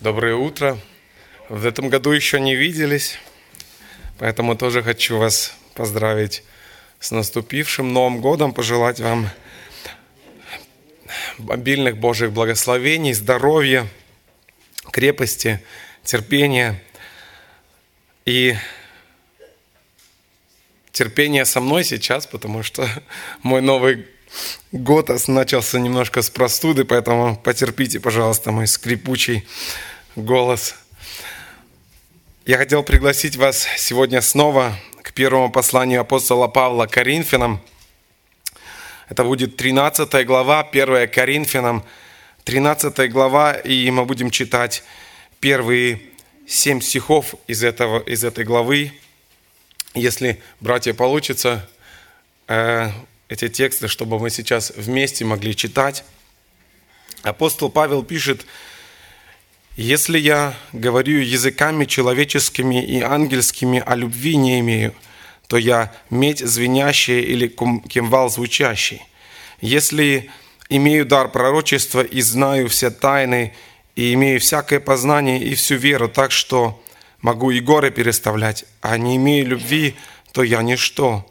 Доброе утро. В этом году еще не виделись, поэтому тоже хочу вас поздравить с наступившим Новым годом, пожелать вам обильных Божьих благословений, здоровья, крепости, терпения и терпения со мной сейчас, потому что мой Новый год начался немножко с простуды, поэтому потерпите, пожалуйста, мой скрипучий голос. Я хотел пригласить вас сегодня снова к первому посланию апостола Павла Коринфянам. Это будет 13 глава, 1 Коринфянам, 13 глава, и мы будем читать первые семь стихов из, этого, из этой главы. Если, братья, получится, э, эти тексты, чтобы мы сейчас вместе могли читать. Апостол Павел пишет, «Если я говорю языками человеческими и ангельскими, а любви не имею, то я медь звенящая или кимвал звучащий. Если имею дар пророчества и знаю все тайны, и имею всякое познание и всю веру, так что могу и горы переставлять, а не имею любви, то я ничто.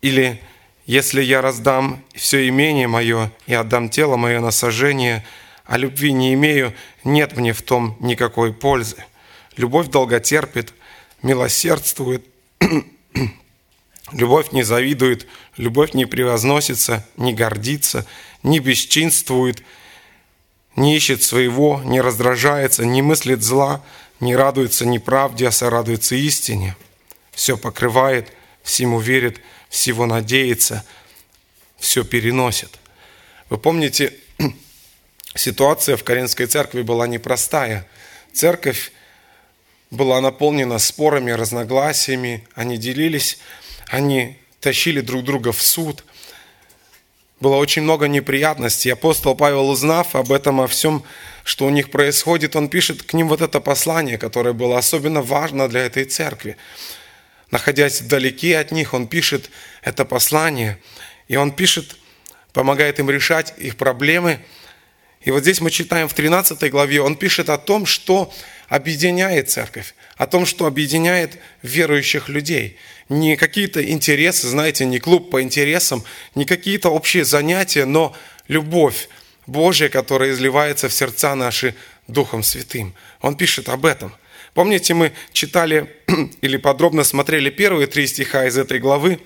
Или если я раздам все имение мое и отдам тело мое на сожжение, а любви не имею, нет мне в том никакой пользы. Любовь долготерпит, милосердствует, любовь не завидует, любовь не превозносится, не гордится, не бесчинствует, не ищет своего, не раздражается, не мыслит зла, не радуется неправде, а сорадуется истине. Все покрывает, всему верит, всего надеется, все переносит. Вы помните, ситуация в Каринской церкви была непростая. Церковь была наполнена спорами, разногласиями, они делились, они тащили друг друга в суд. Было очень много неприятностей. Апостол Павел, узнав об этом, о всем, что у них происходит, он пишет к ним вот это послание, которое было особенно важно для этой церкви находясь вдалеке от них, он пишет это послание, и он пишет, помогает им решать их проблемы. И вот здесь мы читаем в 13 главе, он пишет о том, что объединяет церковь, о том, что объединяет верующих людей. Не какие-то интересы, знаете, не клуб по интересам, не какие-то общие занятия, но любовь Божья, которая изливается в сердца наши Духом Святым. Он пишет об этом – Помните, мы читали или подробно смотрели первые три стиха из этой главы,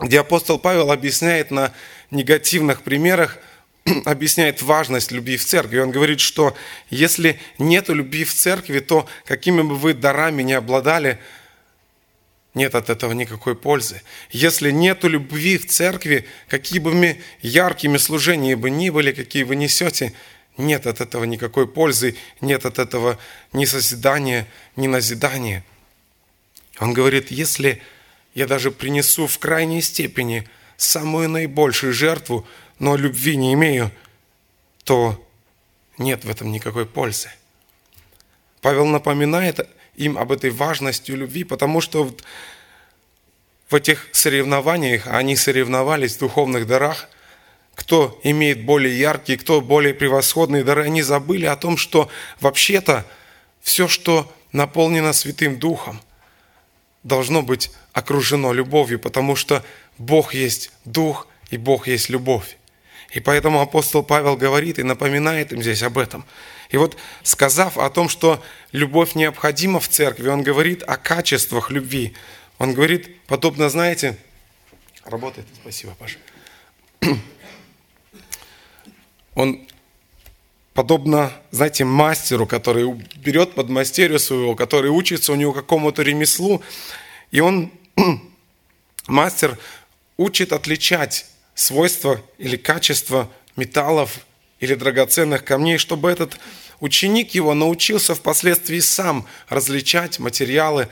где апостол Павел объясняет на негативных примерах, объясняет важность любви в церкви. Он говорит, что если нет любви в церкви, то какими бы вы дарами не обладали, нет от этого никакой пользы. Если нет любви в церкви, какие бы мы яркими служения бы ни были, какие вы несете, нет от этого никакой пользы, нет от этого ни созидания, ни назидания. Он говорит, если я даже принесу в крайней степени самую наибольшую жертву, но любви не имею, то нет в этом никакой пользы. Павел напоминает им об этой важности любви, потому что в этих соревнованиях, они соревновались в духовных дарах – кто имеет более яркие, кто более превосходные дары, они забыли о том, что вообще-то все, что наполнено Святым Духом, должно быть окружено любовью, потому что Бог есть Дух и Бог есть любовь. И поэтому апостол Павел говорит и напоминает им здесь об этом. И вот сказав о том, что любовь необходима в церкви, он говорит о качествах любви. Он говорит, подобно, знаете, работает, спасибо, Паша он подобно, знаете, мастеру, который берет под мастерию своего, который учится у него какому-то ремеслу, и он, мастер, учит отличать свойства или качество металлов или драгоценных камней, чтобы этот ученик его научился впоследствии сам различать материалы,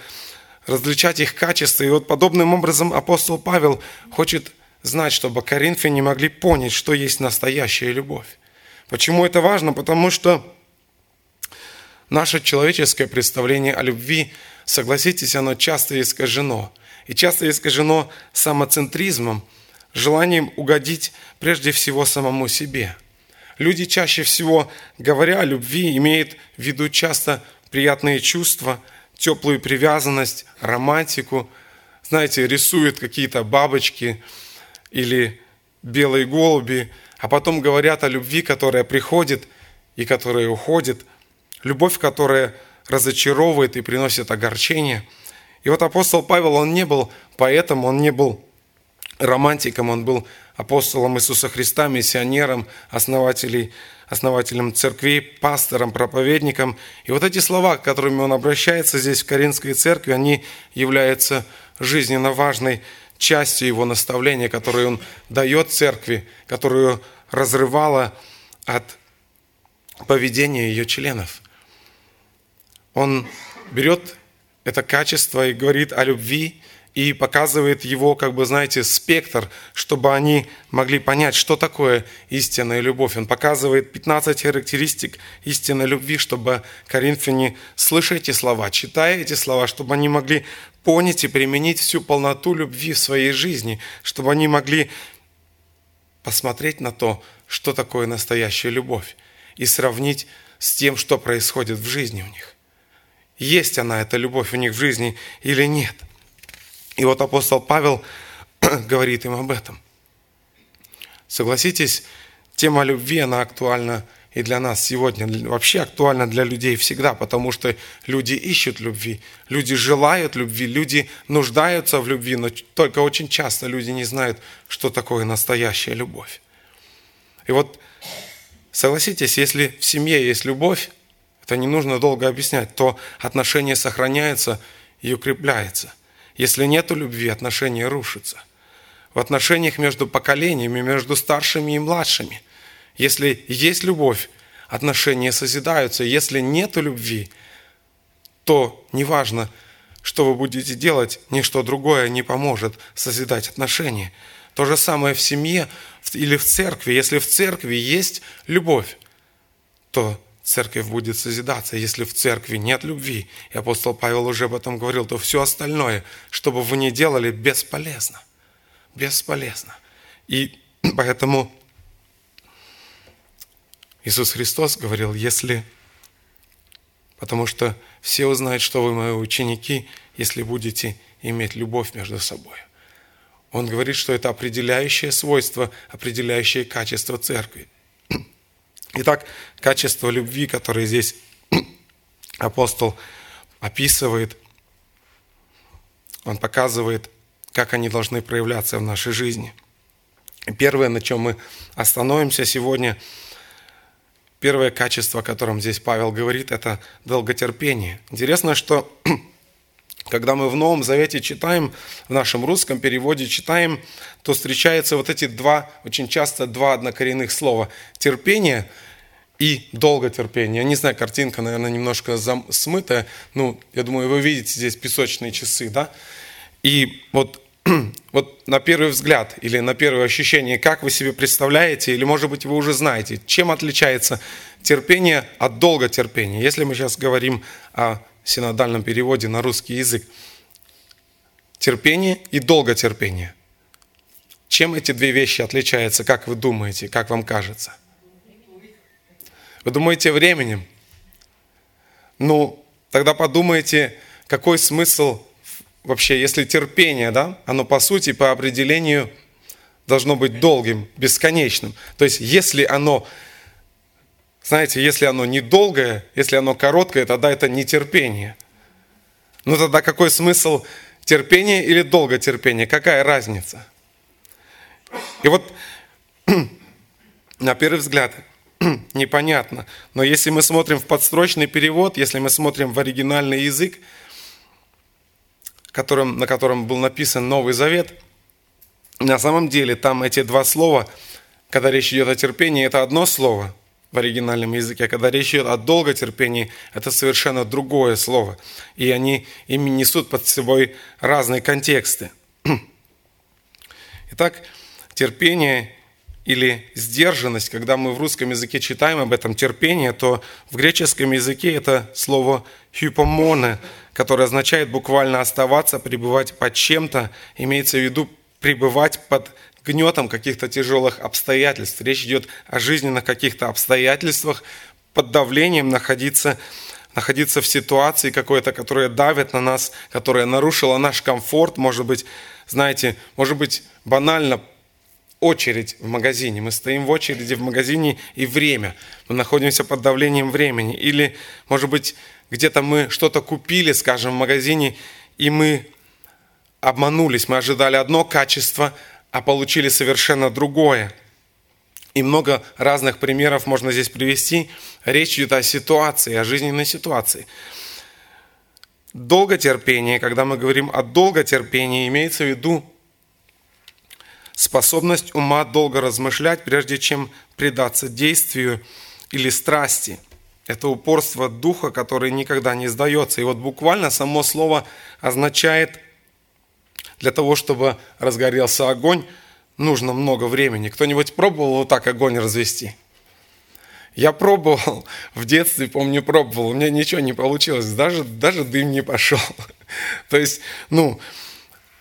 различать их качества. И вот подобным образом апостол Павел хочет знать, чтобы коринфяне могли понять, что есть настоящая любовь. Почему это важно? Потому что наше человеческое представление о любви, согласитесь, оно часто искажено. И часто искажено самоцентризмом, желанием угодить прежде всего самому себе. Люди чаще всего, говоря о любви, имеют в виду часто приятные чувства, теплую привязанность, романтику. Знаете, рисуют какие-то бабочки или белые голуби, а потом говорят о любви, которая приходит и которая уходит, любовь, которая разочаровывает и приносит огорчение. И вот апостол Павел, он не был поэтом, он не был романтиком, он был апостолом Иисуса Христа, миссионером, основателем, основателем церквей, пастором, проповедником. И вот эти слова, к которыми он обращается здесь в Каринской церкви, они являются жизненно важной частью его наставления, которое он дает церкви, которую разрывало от поведения ее членов. Он берет это качество и говорит о любви, и показывает его, как бы, знаете, спектр, чтобы они могли понять, что такое истинная любовь. Он показывает 15 характеристик истинной любви, чтобы коринфяне, слыша эти слова, читая эти слова, чтобы они могли понять и применить всю полноту любви в своей жизни, чтобы они могли посмотреть на то, что такое настоящая любовь, и сравнить с тем, что происходит в жизни у них. Есть она, эта любовь у них в жизни или нет – и вот апостол Павел говорит им об этом. Согласитесь, тема любви, она актуальна и для нас сегодня, вообще актуальна для людей всегда, потому что люди ищут любви, люди желают любви, люди нуждаются в любви, но только очень часто люди не знают, что такое настоящая любовь. И вот согласитесь, если в семье есть любовь, это не нужно долго объяснять, то отношения сохраняются и укрепляются – если нет любви, отношения рушатся. В отношениях между поколениями, между старшими и младшими. Если есть любовь, отношения созидаются. Если нет любви, то неважно, что вы будете делать, ничто другое не поможет созидать отношения. То же самое в семье или в церкви. Если в церкви есть любовь, то церковь будет созидаться. Если в церкви нет любви, и апостол Павел уже об этом говорил, то все остальное, что бы вы ни делали, бесполезно. Бесполезно. И поэтому Иисус Христос говорил, если... Потому что все узнают, что вы мои ученики, если будете иметь любовь между собой. Он говорит, что это определяющее свойство, определяющее качество церкви. Итак, качество любви, которое здесь апостол описывает, он показывает, как они должны проявляться в нашей жизни. первое, на чем мы остановимся сегодня, первое качество, о котором здесь Павел говорит, это долготерпение. Интересно, что когда мы в Новом Завете читаем, в нашем русском переводе читаем, то встречаются вот эти два, очень часто два однокоренных слова. Терпение – и долготерпение. Я не знаю, картинка, наверное, немножко зам... смытая. Ну, я думаю, вы видите здесь песочные часы, да? И вот, вот на первый взгляд или на первое ощущение, как вы себе представляете, или, может быть, вы уже знаете, чем отличается терпение от долготерпения. Если мы сейчас говорим о синодальном переводе на русский язык. Терпение и долготерпение. Чем эти две вещи отличаются, как вы думаете, как вам кажется – вы думаете временем? Ну, тогда подумайте, какой смысл вообще, если терпение, да, оно по сути, по определению должно быть долгим, бесконечным. То есть, если оно, знаете, если оно недолгое, если оно короткое, тогда это не терпение. Ну тогда какой смысл терпения или долготерпения? Какая разница? И вот на первый взгляд непонятно. Но если мы смотрим в подстрочный перевод, если мы смотрим в оригинальный язык, которым, на котором был написан Новый Завет, на самом деле там эти два слова, когда речь идет о терпении, это одно слово оригинальном языке, а когда речь идет о долготерпении, это совершенно другое слово. И они ими несут под собой разные контексты. Итак, терпение или сдержанность, когда мы в русском языке читаем об этом терпение, то в греческом языке это слово «hypomone», которое означает буквально оставаться, пребывать под чем-то, имеется в виду пребывать под гнетом каких-то тяжелых обстоятельств. Речь идет о жизненных каких-то обстоятельствах, под давлением находиться, находиться в ситуации какой-то, которая давит на нас, которая нарушила наш комфорт, может быть, знаете, может быть, банально очередь в магазине. Мы стоим в очереди в магазине и время. Мы находимся под давлением времени. Или, может быть, где-то мы что-то купили, скажем, в магазине, и мы обманулись. Мы ожидали одно качество, а получили совершенно другое. И много разных примеров можно здесь привести. Речь идет о ситуации, о жизненной ситуации. Долготерпение, когда мы говорим о долготерпении, имеется в виду способность ума долго размышлять, прежде чем предаться действию или страсти. Это упорство духа, который никогда не сдается. И вот буквально само слово означает для того, чтобы разгорелся огонь, нужно много времени. Кто-нибудь пробовал вот так огонь развести? Я пробовал, в детстве, помню, пробовал, у меня ничего не получилось, даже, даже дым не пошел. То есть, ну,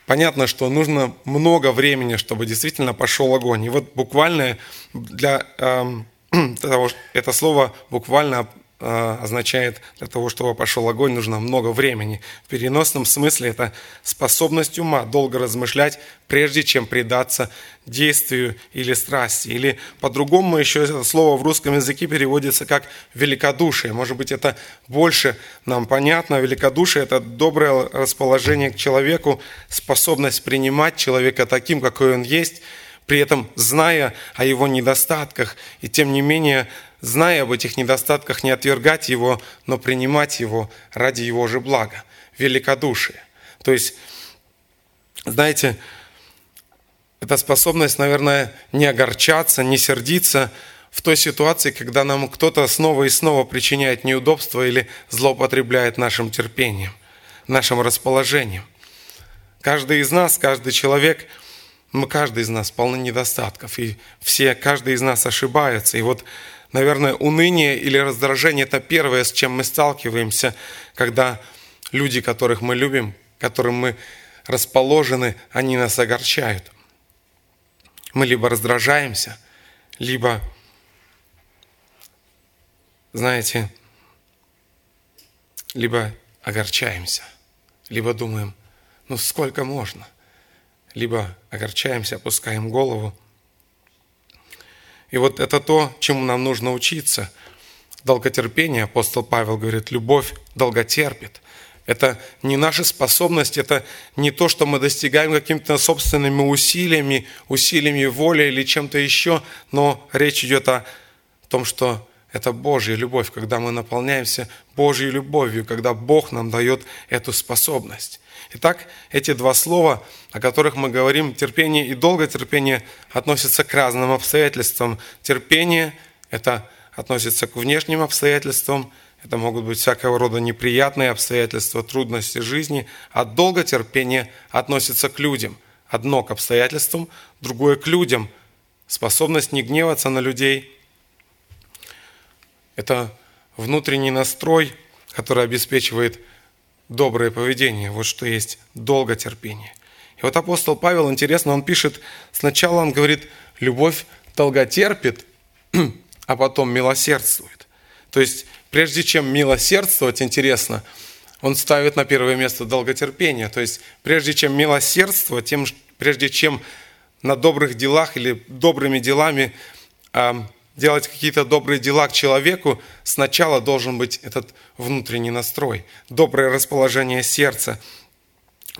понятно, что нужно много времени, чтобы действительно пошел огонь. И вот буквально для эм, того, это слово буквально означает для того, чтобы пошел огонь, нужно много времени. В переносном смысле это способность ума долго размышлять, прежде чем предаться действию или страсти. Или по-другому еще это слово в русском языке переводится как великодушие. Может быть, это больше нам понятно. Великодушие – это доброе расположение к человеку, способность принимать человека таким, какой он есть, при этом зная о его недостатках и тем не менее зная об этих недостатках, не отвергать его, но принимать его ради его же блага, великодушие. То есть, знаете, эта способность, наверное, не огорчаться, не сердиться в той ситуации, когда нам кто-то снова и снова причиняет неудобства или злоупотребляет нашим терпением, нашим расположением. Каждый из нас, каждый человек, мы, каждый из нас полны недостатков, и все, каждый из нас ошибается. И вот Наверное, уныние или раздражение – это первое, с чем мы сталкиваемся, когда люди, которых мы любим, которым мы расположены, они нас огорчают. Мы либо раздражаемся, либо, знаете, либо огорчаемся, либо думаем, ну сколько можно, либо огорчаемся, опускаем голову – и вот это то, чему нам нужно учиться. Долготерпение, апостол Павел говорит, любовь долготерпит. Это не наша способность, это не то, что мы достигаем какими-то собственными усилиями, усилиями воли или чем-то еще, но речь идет о том, что это Божья любовь, когда мы наполняемся Божьей любовью, когда Бог нам дает эту способность. Итак, эти два слова, о которых мы говорим, терпение и долготерпение, относятся к разным обстоятельствам. Терпение – это относится к внешним обстоятельствам, это могут быть всякого рода неприятные обстоятельства, трудности жизни, а долготерпение относится к людям. Одно к обстоятельствам, другое к людям. Способность не гневаться на людей – это внутренний настрой, который обеспечивает доброе поведение, вот что есть долготерпение. И вот апостол Павел, интересно, он пишет, сначала он говорит, любовь долготерпит, а потом милосердствует. То есть, прежде чем милосердствовать, интересно, он ставит на первое место долготерпение. То есть, прежде чем милосердствовать, тем, прежде чем на добрых делах или добрыми делами делать какие-то добрые дела к человеку, сначала должен быть этот внутренний настрой, доброе расположение сердца,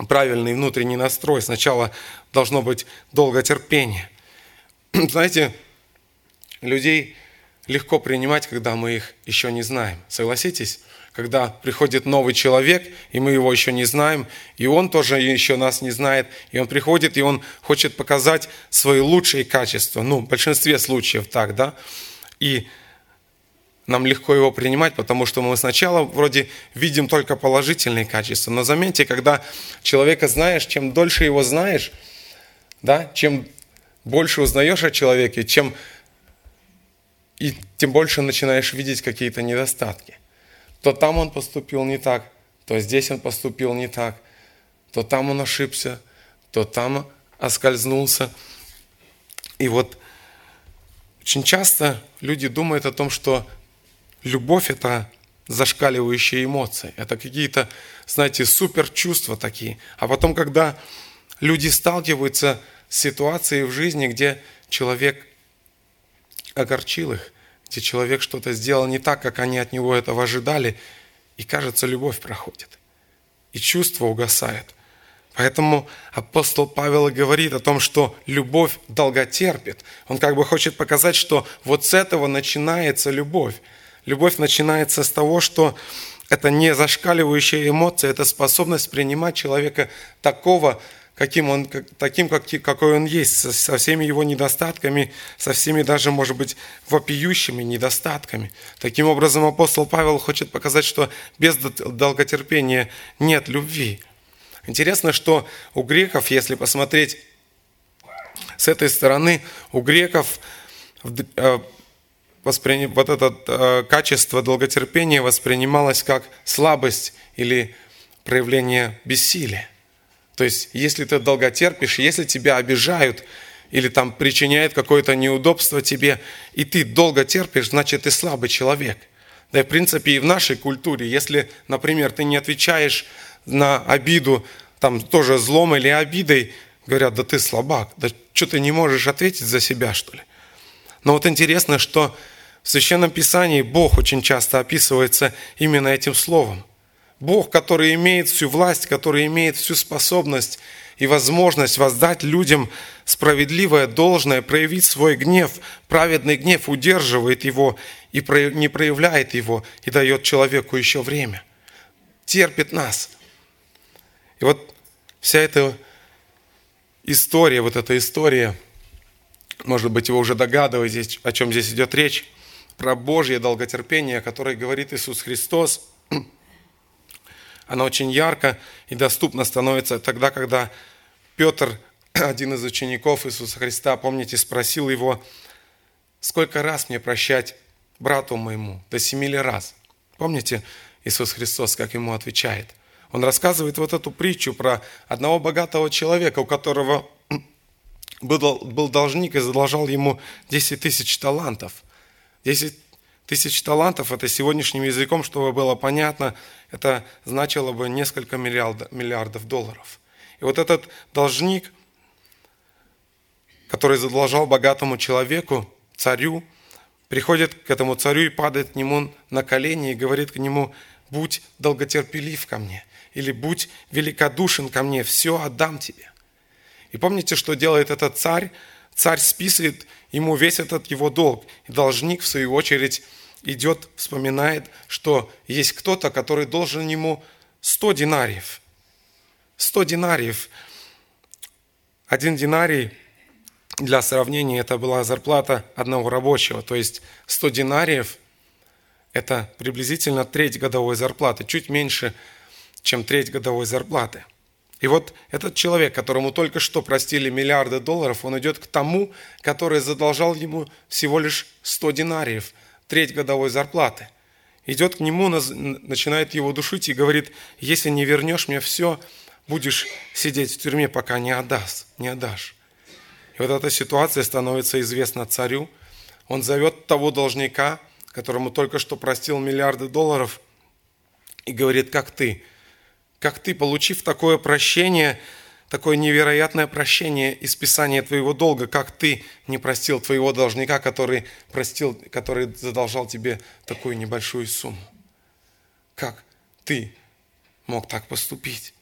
правильный внутренний настрой. Сначала должно быть долготерпение. Знаете, людей легко принимать, когда мы их еще не знаем. Согласитесь? Когда приходит новый человек, и мы его еще не знаем, и он тоже еще нас не знает, и он приходит, и он хочет показать свои лучшие качества, ну, в большинстве случаев так, да, и нам легко его принимать, потому что мы сначала вроде видим только положительные качества, но заметьте, когда человека знаешь, чем дольше его знаешь, да, чем больше узнаешь о человеке, чем и тем больше начинаешь видеть какие-то недостатки – то там он поступил не так, то здесь он поступил не так, то там он ошибся, то там оскользнулся. И вот очень часто люди думают о том, что любовь – это зашкаливающие эмоции, это какие-то, знаете, супер чувства такие. А потом, когда люди сталкиваются с ситуацией в жизни, где человек огорчил их, где человек что-то сделал не так, как они от него этого ожидали, и кажется, любовь проходит, и чувство угасает. Поэтому апостол Павел говорит о том, что любовь долготерпит. Он как бы хочет показать, что вот с этого начинается любовь. Любовь начинается с того, что это не зашкаливающая эмоция, это способность принимать человека такого, каким он, таким, как, какой он есть, со, со всеми его недостатками, со всеми даже, может быть, вопиющими недостатками. Таким образом, апостол Павел хочет показать, что без долготерпения нет любви. Интересно, что у греков, если посмотреть с этой стороны, у греков э, воспри... вот это э, качество долготерпения воспринималось как слабость или проявление бессилия. То есть, если ты долго терпишь, если тебя обижают или там причиняет какое-то неудобство тебе, и ты долго терпишь, значит, ты слабый человек. Да и в принципе и в нашей культуре, если, например, ты не отвечаешь на обиду, там тоже злом или обидой, говорят, да ты слабак, да что ты не можешь ответить за себя, что ли? Но вот интересно, что в Священном Писании Бог очень часто описывается именно этим словом. Бог, который имеет всю власть, который имеет всю способность и возможность воздать людям справедливое, должное, проявить свой гнев, праведный гнев, удерживает его и не проявляет его, и дает человеку еще время. Терпит нас – и вот вся эта история, вот эта история, может быть, вы уже догадываетесь, о чем здесь идет речь, про Божье долготерпение, о которой говорит Иисус Христос, она очень ярко и доступно становится тогда, когда Петр, один из учеников Иисуса Христа, помните, спросил его, сколько раз мне прощать брату моему? До семи ли раз? Помните, Иисус Христос, как ему отвечает – он рассказывает вот эту притчу про одного богатого человека, у которого был, был должник и задолжал ему 10 тысяч талантов. 10 тысяч талантов, это сегодняшним языком, чтобы было понятно, это значило бы несколько миллиардов, долларов. И вот этот должник, который задолжал богатому человеку, царю, приходит к этому царю и падает к нему на колени и говорит к нему, будь долготерпелив ко мне – или будь великодушен ко мне, все отдам тебе. И помните, что делает этот царь? Царь списывает ему весь этот его долг. И должник, в свою очередь, идет, вспоминает, что есть кто-то, который должен ему 100 динариев. 100 динариев. Один динарий, для сравнения, это была зарплата одного рабочего. То есть 100 динариев – это приблизительно треть годовой зарплаты, чуть меньше – чем треть годовой зарплаты. И вот этот человек, которому только что простили миллиарды долларов, он идет к тому, который задолжал ему всего лишь 100 динариев, треть годовой зарплаты. Идет к нему, начинает его душить и говорит, если не вернешь мне все, будешь сидеть в тюрьме, пока не отдаст, не отдашь. И вот эта ситуация становится известна царю. Он зовет того должника, которому только что простил миллиарды долларов, и говорит, как ты – как ты, получив такое прощение, такое невероятное прощение из списания твоего долга, как ты не простил твоего должника, который, простил, который задолжал тебе такую небольшую сумму. Как ты мог так поступить?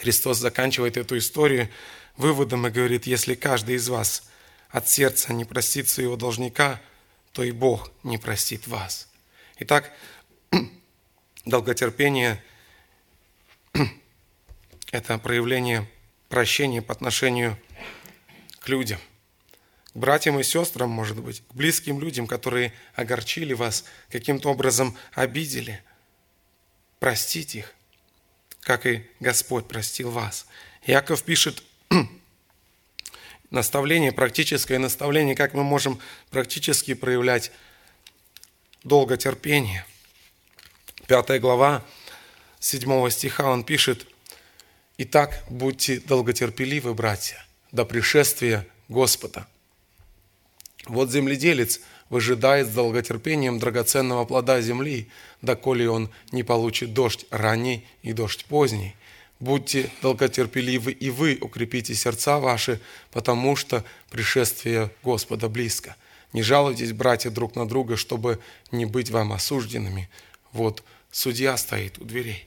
Христос заканчивает эту историю выводом и говорит, если каждый из вас от сердца не простит своего должника, то и Бог не простит вас. Итак, долготерпение – это проявление прощения по отношению к людям, к братьям и сестрам, может быть, к близким людям, которые огорчили вас, каким-то образом обидели. Простить их, как и Господь простил вас. Яков пишет наставление, практическое наставление, как мы можем практически проявлять долготерпение. Пятая глава, седьмого стиха он пишет, Итак, будьте долготерпеливы, братья, до пришествия Господа. Вот земледелец выжидает с долготерпением драгоценного плода земли, доколе он не получит дождь ранний и дождь поздний. Будьте долготерпеливы и вы, укрепите сердца ваши, потому что пришествие Господа близко. Не жалуйтесь, братья, друг на друга, чтобы не быть вам осужденными. Вот судья стоит у дверей.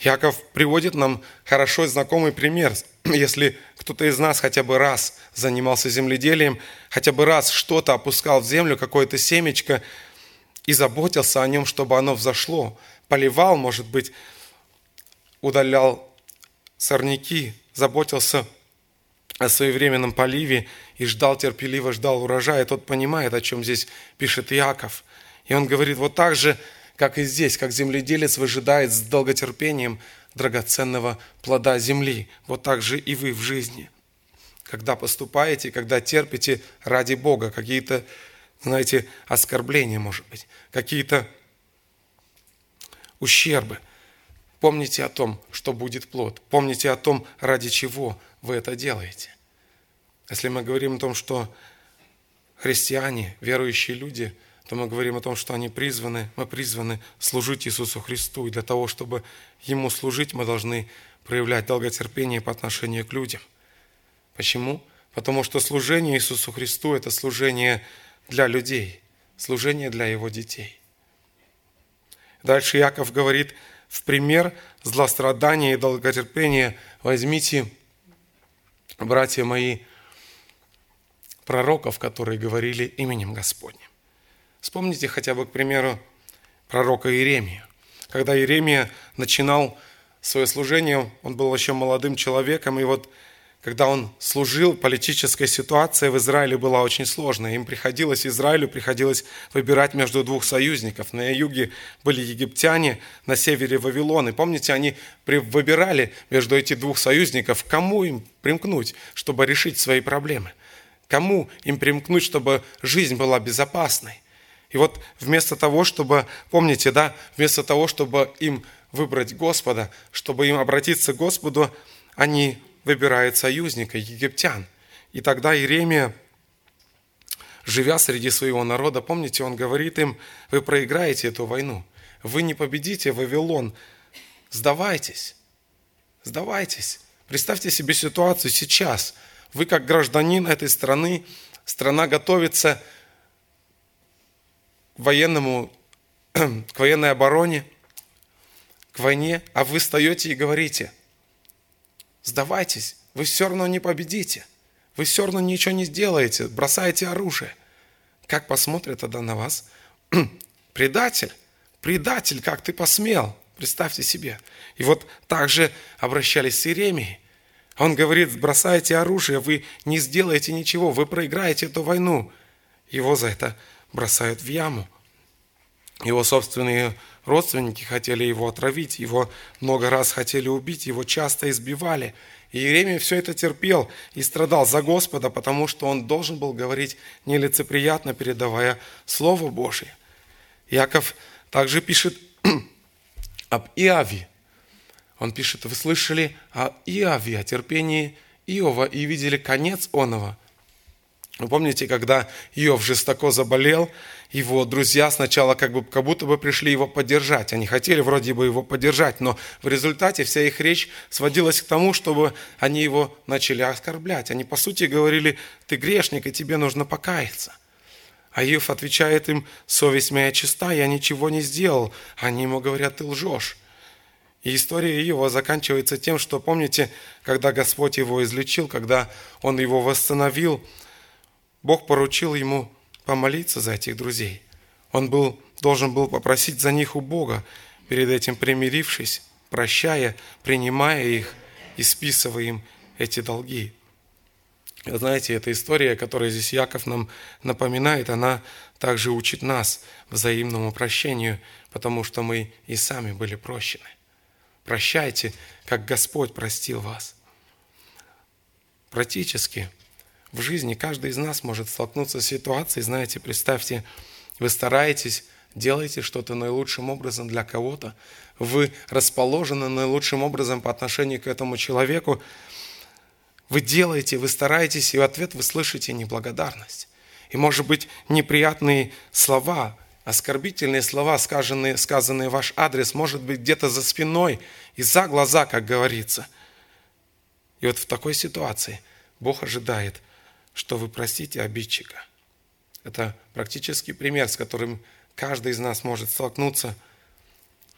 Яков приводит нам хорошо знакомый пример. Если кто-то из нас хотя бы раз занимался земледелием, хотя бы раз что-то опускал в землю, какое-то семечко, и заботился о нем, чтобы оно взошло, поливал, может быть, удалял сорняки, заботился о своевременном поливе и ждал терпеливо, ждал урожая, тот понимает, о чем здесь пишет Иаков. И он говорит, вот так же, как и здесь, как земледелец выжидает с долготерпением драгоценного плода земли, вот так же и вы в жизни. Когда поступаете, когда терпите ради Бога, какие-то, знаете, оскорбления, может быть, какие-то ущербы. Помните о том, что будет плод. Помните о том, ради чего вы это делаете. Если мы говорим о том, что христиане, верующие люди, то мы говорим о том, что они призваны, мы призваны служить Иисусу Христу. И для того, чтобы Ему служить, мы должны проявлять долготерпение по отношению к людям. Почему? Потому что служение Иисусу Христу – это служение для людей, служение для Его детей. Дальше Яков говорит, в пример злострадания и долготерпения возьмите, братья мои, пророков, которые говорили именем Господним. Вспомните хотя бы, к примеру, пророка Иеремия. Когда Иеремия начинал свое служение, он был еще молодым человеком, и вот когда он служил, политическая ситуация в Израиле была очень сложная. Им приходилось, Израилю приходилось выбирать между двух союзников. На юге были египтяне, на севере Вавилон. И помните, они выбирали между этих двух союзников, кому им примкнуть, чтобы решить свои проблемы. Кому им примкнуть, чтобы жизнь была безопасной. И вот вместо того, чтобы, помните, да, вместо того, чтобы им выбрать Господа, чтобы им обратиться к Господу, они выбирают союзника, египтян. И тогда Иеремия, живя среди своего народа, помните, он говорит им, вы проиграете эту войну, вы не победите Вавилон, сдавайтесь, сдавайтесь. Представьте себе ситуацию сейчас. Вы как гражданин этой страны, страна готовится военному, к военной обороне, к войне, а вы встаете и говорите, сдавайтесь, вы все равно не победите, вы все равно ничего не сделаете, бросаете оружие. Как посмотрят тогда на вас? Предатель, предатель, как ты посмел, представьте себе. И вот так же обращались с Иеремией. Он говорит, бросайте оружие, вы не сделаете ничего, вы проиграете эту войну. Его за это бросают в яму. Его собственные родственники хотели его отравить, его много раз хотели убить, его часто избивали. И Иеремия все это терпел и страдал за Господа, потому что он должен был говорить нелицеприятно, передавая Слово Божие. Яков также пишет об Иаве. Он пишет, вы слышали о Иаве, о терпении Иова и видели конец оного – вы помните, когда Иов жестоко заболел, его друзья сначала как, бы, как будто бы пришли его поддержать. Они хотели вроде бы его поддержать, но в результате вся их речь сводилась к тому, чтобы они его начали оскорблять. Они, по сути, говорили, ты грешник, и тебе нужно покаяться. А Иов отвечает им, совесть моя чиста, я ничего не сделал. Они ему говорят, ты лжешь. И история Иова заканчивается тем, что, помните, когда Господь его излечил, когда Он его восстановил – Бог поручил ему помолиться за этих друзей. Он был, должен был попросить за них у Бога, перед этим примирившись, прощая, принимая их и списывая им эти долги. Знаете, эта история, которую здесь Яков нам напоминает, она также учит нас взаимному прощению, потому что мы и сами были прощены. Прощайте, как Господь простил вас. Практически – в жизни каждый из нас может столкнуться с ситуацией, знаете, представьте, вы стараетесь делаете что-то наилучшим образом для кого-то, вы расположены наилучшим образом по отношению к этому человеку, вы делаете, вы стараетесь, и в ответ вы слышите неблагодарность. И, может быть, неприятные слова, оскорбительные слова, сказанные, сказанные в ваш адрес, может быть, где-то за спиной и за глаза, как говорится. И вот в такой ситуации Бог ожидает, что вы простите обидчика. Это практический пример, с которым каждый из нас может столкнуться.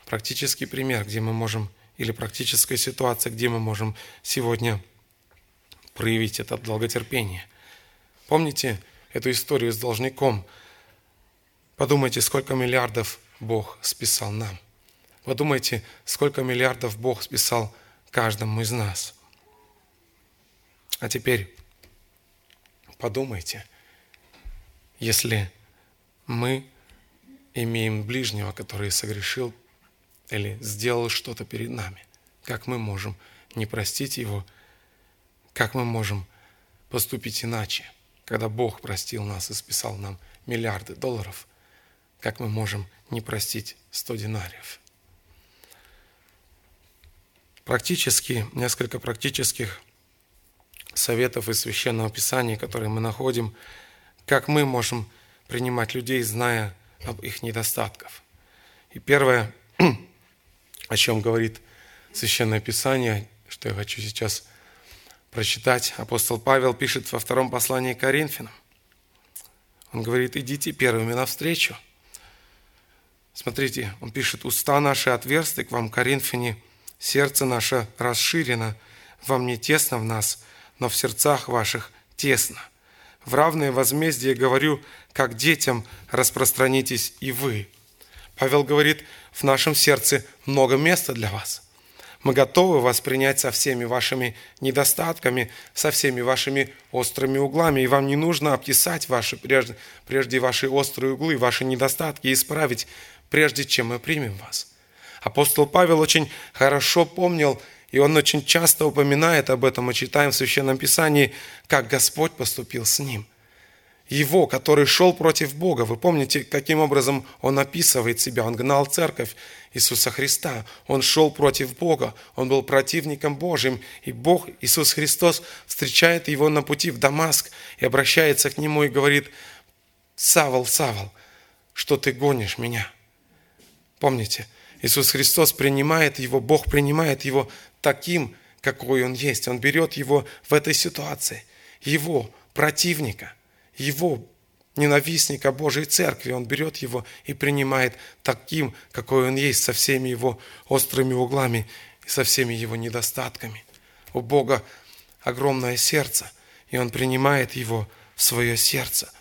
Практический пример, где мы можем, или практическая ситуация, где мы можем сегодня проявить это долготерпение. Помните эту историю с должником? Подумайте, сколько миллиардов Бог списал нам. Подумайте, сколько миллиардов Бог списал каждому из нас. А теперь подумайте, если мы имеем ближнего, который согрешил или сделал что-то перед нами, как мы можем не простить его, как мы можем поступить иначе, когда Бог простил нас и списал нам миллиарды долларов, как мы можем не простить 100 динариев. Практически, несколько практических советов из Священного Писания, которые мы находим, как мы можем принимать людей, зная об их недостатках. И первое, о чем говорит Священное Писание, что я хочу сейчас прочитать, апостол Павел пишет во втором послании к Коринфянам. Он говорит, идите первыми навстречу. Смотрите, он пишет, уста наши отверсты к вам, Коринфяне, сердце наше расширено, вам не тесно в нас, но в сердцах ваших тесно. В равное возмездие говорю, как детям распространитесь и вы. Павел говорит, в нашем сердце много места для вас. Мы готовы вас принять со всеми вашими недостатками, со всеми вашими острыми углами. И вам не нужно обтесать ваши, прежде, прежде ваши острые углы, ваши недостатки и исправить, прежде чем мы примем вас. Апостол Павел очень хорошо помнил и он очень часто упоминает об этом, мы читаем в Священном Писании, как Господь поступил с ним. Его, который шел против Бога. Вы помните, каким образом он описывает себя? Он гнал церковь Иисуса Христа. Он шел против Бога. Он был противником Божьим. И Бог, Иисус Христос, встречает его на пути в Дамаск и обращается к нему и говорит, «Савол, Савол, что ты гонишь меня?» Помните, Иисус Христос принимает его, Бог принимает его таким, какой он есть. Он берет его в этой ситуации, его противника, его ненавистника Божьей Церкви. Он берет его и принимает таким, какой он есть, со всеми его острыми углами и со всеми его недостатками. У Бога огромное сердце, и он принимает его в свое сердце –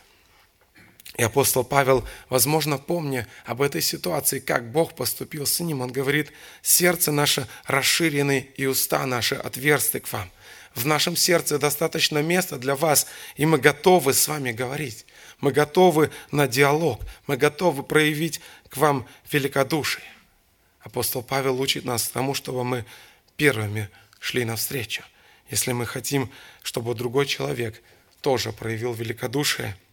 и апостол Павел, возможно, помня об этой ситуации, как Бог поступил с ним, он говорит, сердце наше расширены и уста наши отверсты к вам. В нашем сердце достаточно места для вас, и мы готовы с вами говорить. Мы готовы на диалог, мы готовы проявить к вам великодушие. Апостол Павел учит нас тому, чтобы мы первыми шли навстречу. Если мы хотим, чтобы другой человек тоже проявил великодушие –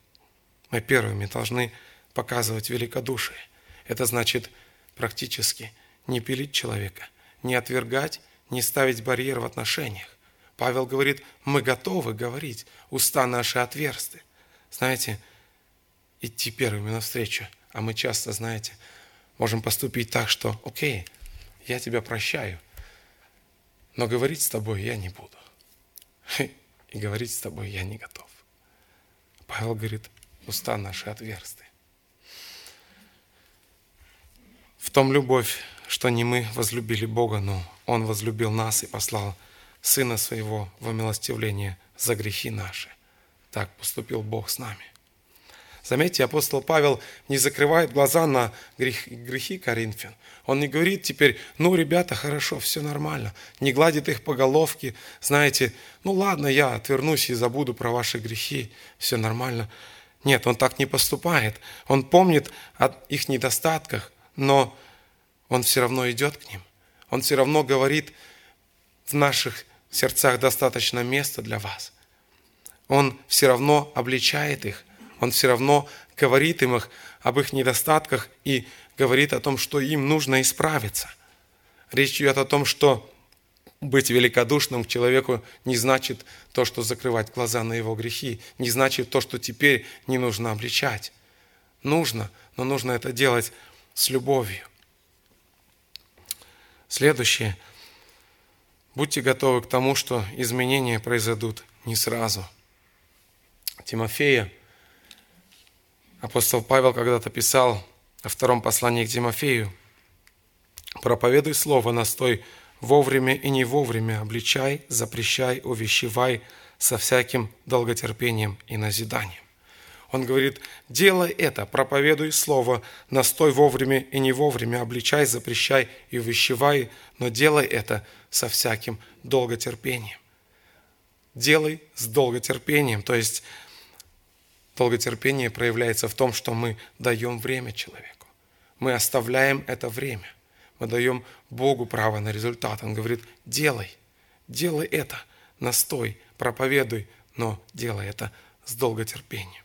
мы первыми должны показывать великодушие. Это значит практически не пилить человека, не отвергать, не ставить барьер в отношениях. Павел говорит, мы готовы говорить, уста наши отверсты. Знаете, идти первыми навстречу. А мы часто, знаете, можем поступить так, что, окей, я тебя прощаю, но говорить с тобой я не буду. И говорить с тобой я не готов. Павел говорит, уста наши отверсты. В том любовь, что не мы возлюбили Бога, но Он возлюбил нас и послал Сына Своего во милостивление за грехи наши. Так поступил Бог с нами. Заметьте, апостол Павел не закрывает глаза на грех, грехи Коринфян. Он не говорит теперь, ну, ребята, хорошо, все нормально. Не гладит их по головке. Знаете, ну ладно, я отвернусь и забуду про ваши грехи. Все нормально. Нет, он так не поступает. Он помнит о их недостатках, но он все равно идет к ним. Он все равно говорит, в наших сердцах достаточно места для вас. Он все равно обличает их. Он все равно говорит им их, об их недостатках и говорит о том, что им нужно исправиться. Речь идет о том, что быть великодушным к человеку не значит то, что закрывать глаза на его грехи, не значит то, что теперь не нужно обличать. Нужно, но нужно это делать с любовью. Следующее. Будьте готовы к тому, что изменения произойдут не сразу. Тимофея, апостол Павел когда-то писал о втором послании к Тимофею, «Проповедуй слово, настой вовремя и не вовремя, обличай, запрещай, увещевай со всяким долготерпением и назиданием». Он говорит, делай это, проповедуй слово, настой вовремя и не вовремя, обличай, запрещай и увещевай, но делай это со всяким долготерпением. Делай с долготерпением, то есть долготерпение проявляется в том, что мы даем время человеку. Мы оставляем это время. Мы даем Богу право на результат. Он говорит, делай, делай это, настой, проповедуй, но делай это с долготерпением.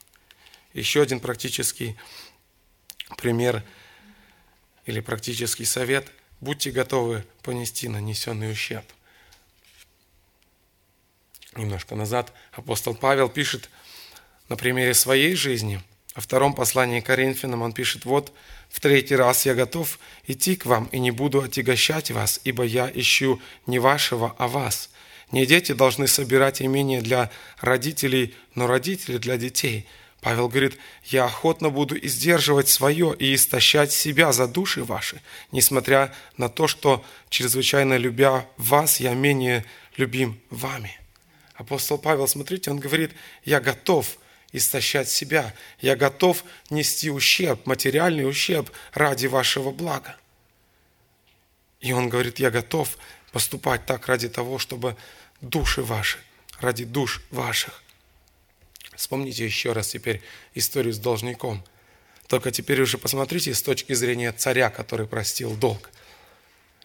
Еще один практический пример или практический совет. Будьте готовы понести нанесенный ущерб. Немножко назад апостол Павел пишет на примере своей жизни. Во втором послании Коринфянам он пишет, «Вот в третий раз я готов идти к вам и не буду отягощать вас, ибо я ищу не вашего, а вас. Не дети должны собирать имение для родителей, но родители для детей». Павел говорит, «Я охотно буду издерживать свое и истощать себя за души ваши, несмотря на то, что, чрезвычайно любя вас, я менее любим вами». Апостол Павел, смотрите, он говорит, «Я готов истощать себя, я готов нести ущерб, материальный ущерб ради вашего блага». И он говорит, «Я готов поступать так ради того, чтобы души ваши, ради душ ваших Вспомните еще раз теперь историю с должником. Только теперь уже посмотрите с точки зрения царя, который простил долг.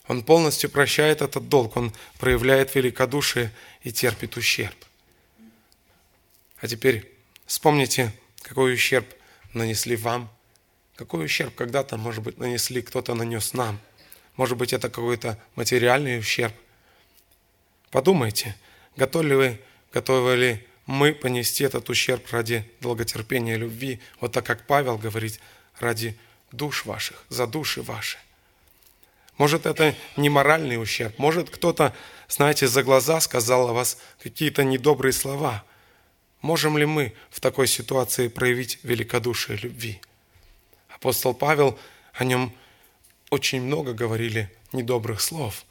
Он полностью прощает этот долг, он проявляет великодушие и терпит ущерб. А теперь вспомните, какой ущерб нанесли вам, какой ущерб когда-то, может быть, нанесли, кто-то нанес нам. Может быть, это какой-то материальный ущерб. Подумайте, готовы ли вы, готовы ли мы понести этот ущерб ради долготерпения любви, вот так как Павел говорит, ради душ ваших, за души ваши. Может, это не моральный ущерб, может, кто-то, знаете, за глаза сказал о вас какие-то недобрые слова. Можем ли мы в такой ситуации проявить великодушие любви? Апостол Павел, о нем очень много говорили недобрых слов.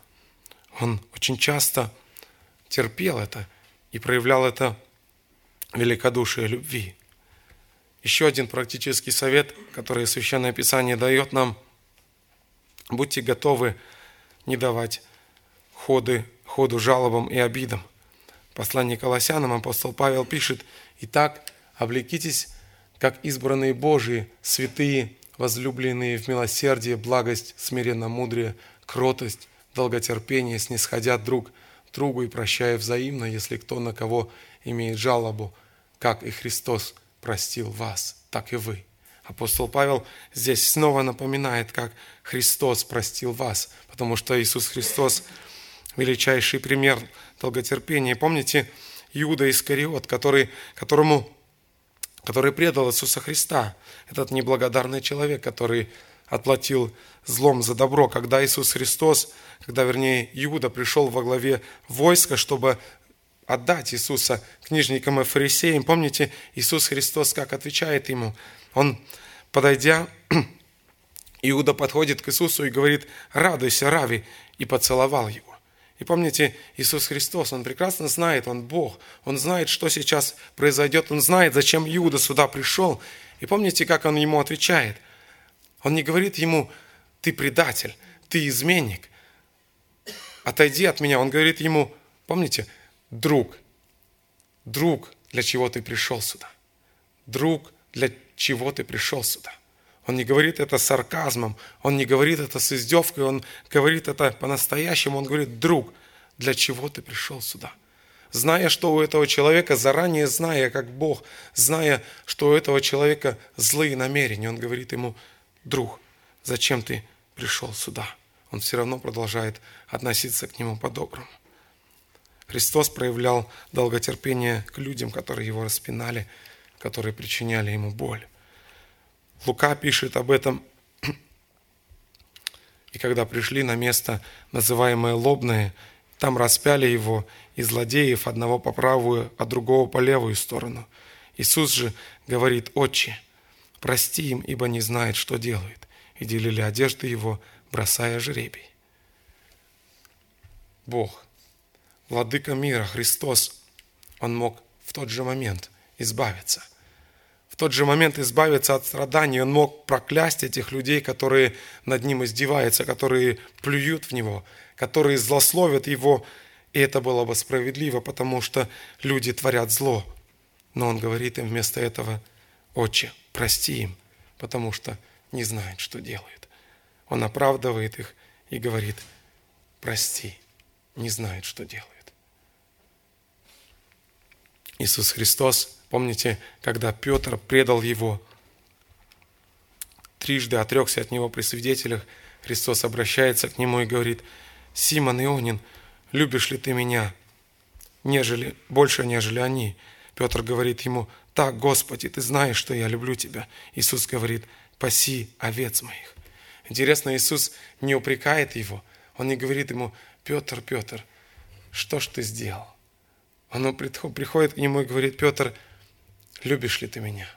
Он очень часто терпел это и проявлял это великодушия любви. Еще один практический совет, который Священное Писание дает нам. Будьте готовы не давать ходы, ходу жалобам и обидам. Послание Колоссянам апостол Павел пишет, «Итак, облекитесь, как избранные Божии, святые, возлюбленные в милосердие, благость, смиренно мудрее, кротость, долготерпение, снисходя друг другу и прощая взаимно, если кто на кого имеет жалобу, как и Христос простил вас, так и вы. Апостол Павел здесь снова напоминает, как Христос простил вас, потому что Иисус Христос – величайший пример долготерпения. Помните Иуда Искариот, который, которому, который предал Иисуса Христа, этот неблагодарный человек, который отплатил злом за добро, когда Иисус Христос, когда, вернее, Иуда пришел во главе войска, чтобы отдать Иисуса книжникам и фарисеям. Помните, Иисус Христос как отвечает ему? Он, подойдя, Иуда подходит к Иисусу и говорит, радуйся, Рави, и поцеловал его. И помните, Иисус Христос, Он прекрасно знает, Он Бог, Он знает, что сейчас произойдет, Он знает, зачем Иуда сюда пришел. И помните, как Он ему отвечает? Он не говорит ему, ты предатель, ты изменник, отойди от меня. Он говорит ему, помните, друг, друг, для чего ты пришел сюда? Друг, для чего ты пришел сюда? Он не говорит это сарказмом, он не говорит это с издевкой, он говорит это по-настоящему, он говорит, друг, для чего ты пришел сюда? зная, что у этого человека, заранее зная, как Бог, зная, что у этого человека злые намерения, он говорит ему, друг, зачем ты пришел сюда? Он все равно продолжает относиться к нему по-доброму. Христос проявлял долготерпение к людям, которые его распинали, которые причиняли ему боль. Лука пишет об этом. И когда пришли на место, называемое Лобное, там распяли его и злодеев одного по правую, а другого по левую сторону. Иисус же говорит, «Отче, прости им, ибо не знает, что делают». И делили одежды его, бросая жребий. Бог, Владыка мира, Христос, Он мог в тот же момент избавиться. В тот же момент избавиться от страданий. Он мог проклясть этих людей, которые над Ним издеваются, которые плюют в Него, которые злословят Его. И это было бы справедливо, потому что люди творят зло. Но Он говорит им вместо этого, «Отче, прости им, потому что не знают, что делают». Он оправдывает их и говорит, «Прости, не знают, что делают». Иисус Христос, помните, когда Петр предал Его, трижды отрекся от Него при свидетелях, Христос обращается к Нему и говорит, «Симон Ионин, любишь ли ты меня, нежели, больше, нежели они?» Петр говорит ему, «Так, Господи, ты знаешь, что я люблю тебя». Иисус говорит, «Паси овец моих». Интересно, Иисус не упрекает его, Он не говорит ему, «Петр, Петр, что ж ты сделал?» Оно приходит к нему и говорит, Петр, любишь ли ты меня?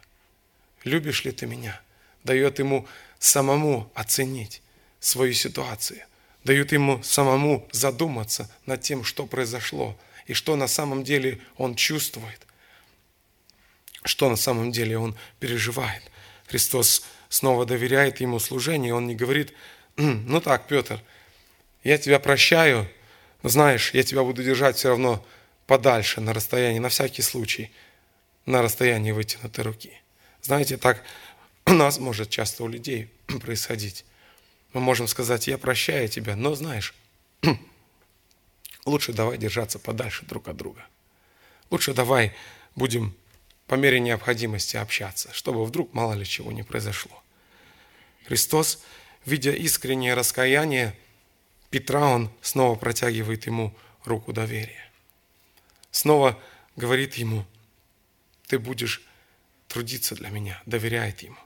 Любишь ли ты меня? Дает ему самому оценить свою ситуацию. Дают ему самому задуматься над тем, что произошло и что на самом деле он чувствует, что на самом деле он переживает. Христос снова доверяет ему служение, он не говорит, ну так, Петр, я тебя прощаю, но знаешь, я тебя буду держать все равно подальше, на расстоянии, на всякий случай, на расстоянии вытянутой руки. Знаете, так у нас может часто у людей происходить. Мы можем сказать, я прощаю тебя, но знаешь, лучше давай держаться подальше друг от друга. Лучше давай будем по мере необходимости общаться, чтобы вдруг мало ли чего не произошло. Христос, видя искреннее раскаяние Петра, он снова протягивает ему руку доверия снова говорит ему, ты будешь трудиться для меня, доверяет ему.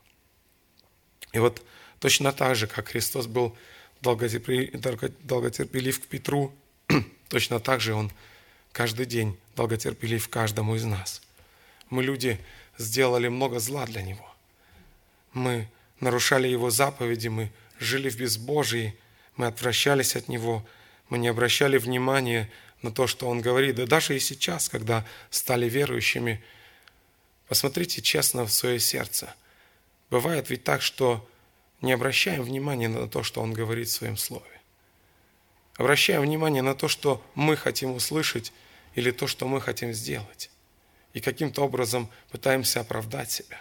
И вот точно так же, как Христос был долготерпелив к Петру, точно так же Он каждый день долготерпелив каждому из нас. Мы, люди, сделали много зла для Него. Мы нарушали Его заповеди, мы жили в безбожии, мы отвращались от Него, мы не обращали внимания на то, что он говорит. Да даже и сейчас, когда стали верующими, посмотрите честно в свое сердце. Бывает ведь так, что не обращаем внимания на то, что он говорит в своем слове. Обращаем внимание на то, что мы хотим услышать или то, что мы хотим сделать. И каким-то образом пытаемся оправдать себя.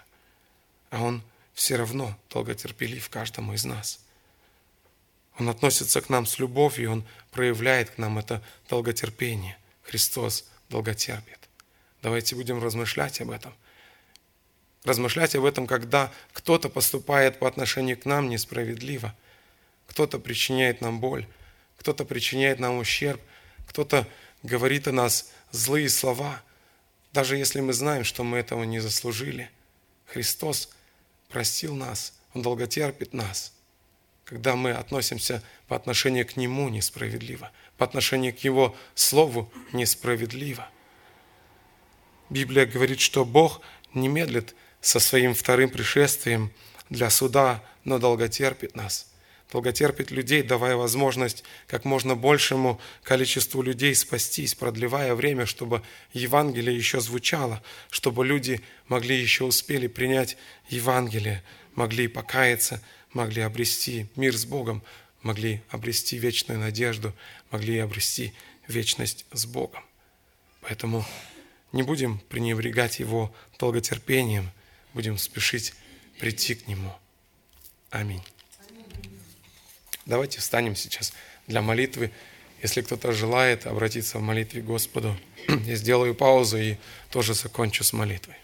А он все равно долготерпелив каждому из нас – он относится к нам с любовью, Он проявляет к нам это долготерпение. Христос долготерпит. Давайте будем размышлять об этом. Размышлять об этом, когда кто-то поступает по отношению к нам несправедливо, кто-то причиняет нам боль, кто-то причиняет нам ущерб, кто-то говорит о нас злые слова, даже если мы знаем, что мы этого не заслужили. Христос простил нас, Он долготерпит нас – когда мы относимся по отношению к Нему несправедливо, по отношению к Его Слову несправедливо. Библия говорит, что Бог не медлит со своим вторым пришествием для суда, но долготерпит нас. Долготерпит людей, давая возможность как можно большему количеству людей спастись, продлевая время, чтобы Евангелие еще звучало, чтобы люди могли еще успели принять Евангелие, могли покаяться, могли обрести мир с Богом, могли обрести вечную надежду, могли обрести вечность с Богом. Поэтому не будем пренебрегать Его долготерпением, будем спешить прийти к Нему. Аминь. Давайте встанем сейчас для молитвы Если кто-то желает обратиться в молитве к Господу, я сделаю паузу и тоже закончу с молитвой.